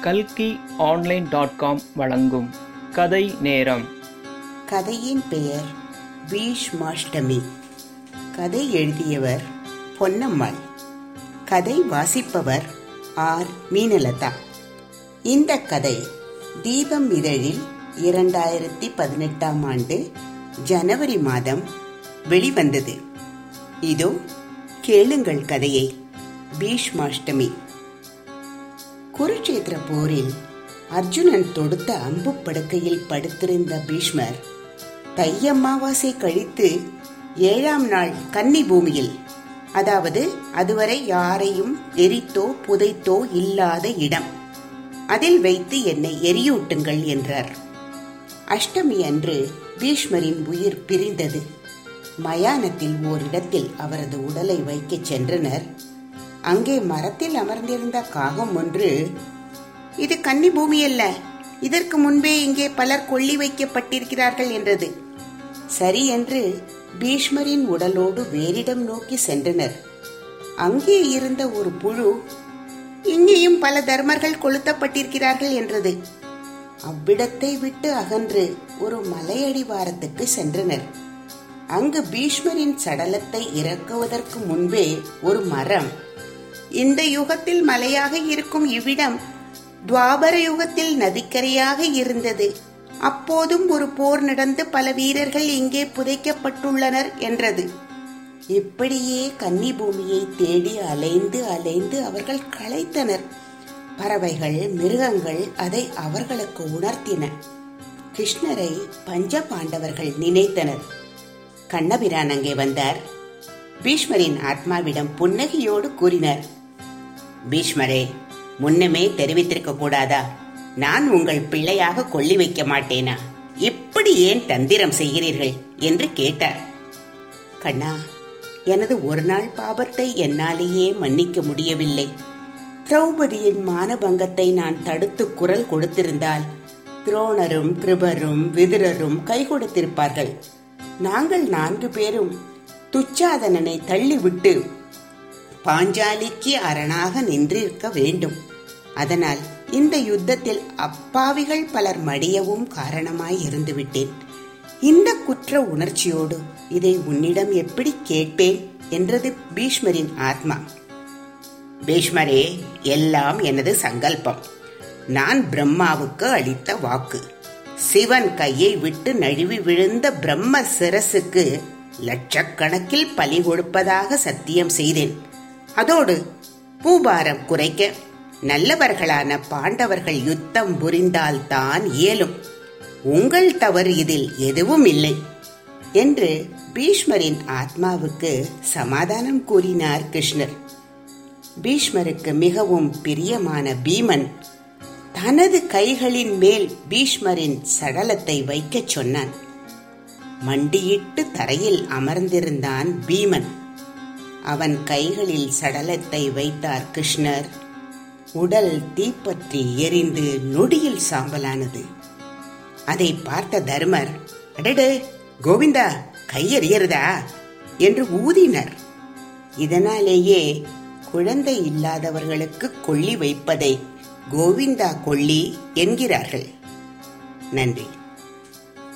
கல்கி online dot com வழங்கும் கதை நேரம். கதையின் பெயர் பீஷ்மாஷ்டமி கதை எழுதியவர் பொன்னம்மாள். கதை வாசிப்பவர் ஆர் மீனலதா. இந்த கதை தீபம் இதழில் இரண்டாயிரத்தி பதினெட்டாம் ஆண்டு ஜனவரி மாதம் வெளிவந்தது. இதோ கேளுங்கள் கதையை. பீஷ்மாஷ்டமி குருட்சேத்திர போரில் அர்ஜுனன் தொடுத்த அம்பு படுக்கையில் படுத்திருந்த பீஷ்மர் தை அமாவாசை கழித்து ஏழாம் நாள் கன்னி பூமியில் அதாவது அதுவரை யாரையும் எரித்தோ புதைத்தோ இல்லாத இடம். அதில் வைத்து என்னை எரியூட்டுங்கள் என்றார். அஷ்டமி அன்று பீஷ்மரின் உயிர் பிரிந்தது. மயானத்தில் ஓரிடத்தில் அவரது உடலை வைக்கச் சென்றனர். அங்கே மரத்தில் அமர்ந்திருந்த காகம் ஒன்று இது கன்னி பூமி அல்ல இதற்கு முன்பே இங்கே பலர் கொள்ளி வைக்கப்பட்டிருக்கிறார்கள் என்றது. சரி என்று பீஷ்மரின் உடலோடு வேறிடம் நோக்கி சென்றனர். அங்கே இருந்த ஒரு புழு இங்கேயும் பல தர்மர்கள் கொளுத்தப்பட்டிருக்கிறார்கள் என்றது. அவ்விடத்தை விட்டு அகன்று ஒரு மலையடிவாரத்துக்கு சென்றனர். அங்கு பீஷ்மரின் சடலத்தை இறக்குவதற்கு முன்பே ஒரு மரம் இந்த யுகத்தில் மலையாக இருக்கும் இவ்விடம் துவாபர யுகத்தில் நதிக்கரையாக இருந்தது. அப்போதும் ஒரு போர் நடந்து பல வீரர்கள் இங்கே புதைக்கப்பட்டுள்ளனர் என்றது. இப்படியே கன்னி பூமியை தேடி அலைந்து அலைந்து அவர்கள் களைத்தனர். பறவைகள் மிருகங்கள் அதை அவர்களுக்கு உணர்த்தின. கிருஷ்ணரை பஞ்ச பாண்டவர்கள் நினைத்தனர். கண்ணபிரான் அங்கே வந்தார். பீஷ்மரின் ஆத்மாவிடம் புன்னகையோடு கூறினார். பீஷ்மரே முன்னமே தெரிவித்திருக்க கூடாதா? நான் உங்கள் பிள்ளையாக கொள்ளி வைக்க மாட்டேனா? இப்படி ஏன் தந்திரம் செய்கிறீர்கள்? என்று கேட்டார். கண்ணா எனது ஒரு நாள் பாபத்தை என்னாலேயே மன்னிக்க முடியவில்லை. திரௌபதியின் மானபங்கத்தை நான் தடுத்து குரல் கொடுத்திருந்தால் துரோணரும் கிருபரும் விதுரரும் கை கொடுத்திருப்பார்கள். நாங்கள் நான்கு பேரும் துச்சாதனனை தள்ளிவிட்டு பாஞ்சாலிக்கு அரணாக நின்றிருக்க வேண்டும். அதனால் இந்த யுத்தத்தில் அப்பாவிகள் பலர் மடியவும் காரணமாய் இருந்துவிட்டேன். இந்த குற்ற உணர்ச்சியோடு இதை உன்னிடம் எப்படி கேட்பேன்? என்றது பீஷ்மரின் ஆத்மா. பீஷ்மரே எல்லாம் எனது சங்கல்பம். நான் பிரம்மாவுக்கு அளித்த வாக்கு. சிவன் கையை விட்டு நழுவி விழுந்த பிரம்ம சிரசுக்கு லட்சக்கணக்கில் பலி கொடுப்பதாக சத்தியம் செய்தேன். அதோடு பூபாரம் குறைக்க நல்லவர்களான பாண்டவர்கள் யுத்தம் புரிந்தால்தான் இயலும். உங்கள் தவறு இதில் எதுவும் இல்லை என்று பீஷ்மரின் ஆத்மாவுக்கு சமாதானம் கூறினார் கிருஷ்ணர். பீஷ்மருக்கு மிகவும் பிரியமான பீமன் தனது கைகளின் மேல் பீஷ்மரின் சடலத்தை வைக்கச் சொன்னான். மண்டியிட்டு தரையில் அமர்ந்திருந்தான் பீமன். அவன் கைகளில் சடலத்தை வைத்தார் கிருஷ்ணர். உடல் தீப்பற்றி எரிந்து நொடியில் சாம்பலானது. அதை பார்த்த தர்மர் அடடு கோவிந்தா கையெறியறதா என்று ஊதினர். இதனாலேயே குழந்தை இல்லாதவர்களுக்கு கொள்ளி வைப்பதை கோவிந்தா கொள்ளி என்கிறார்கள். நன்றி.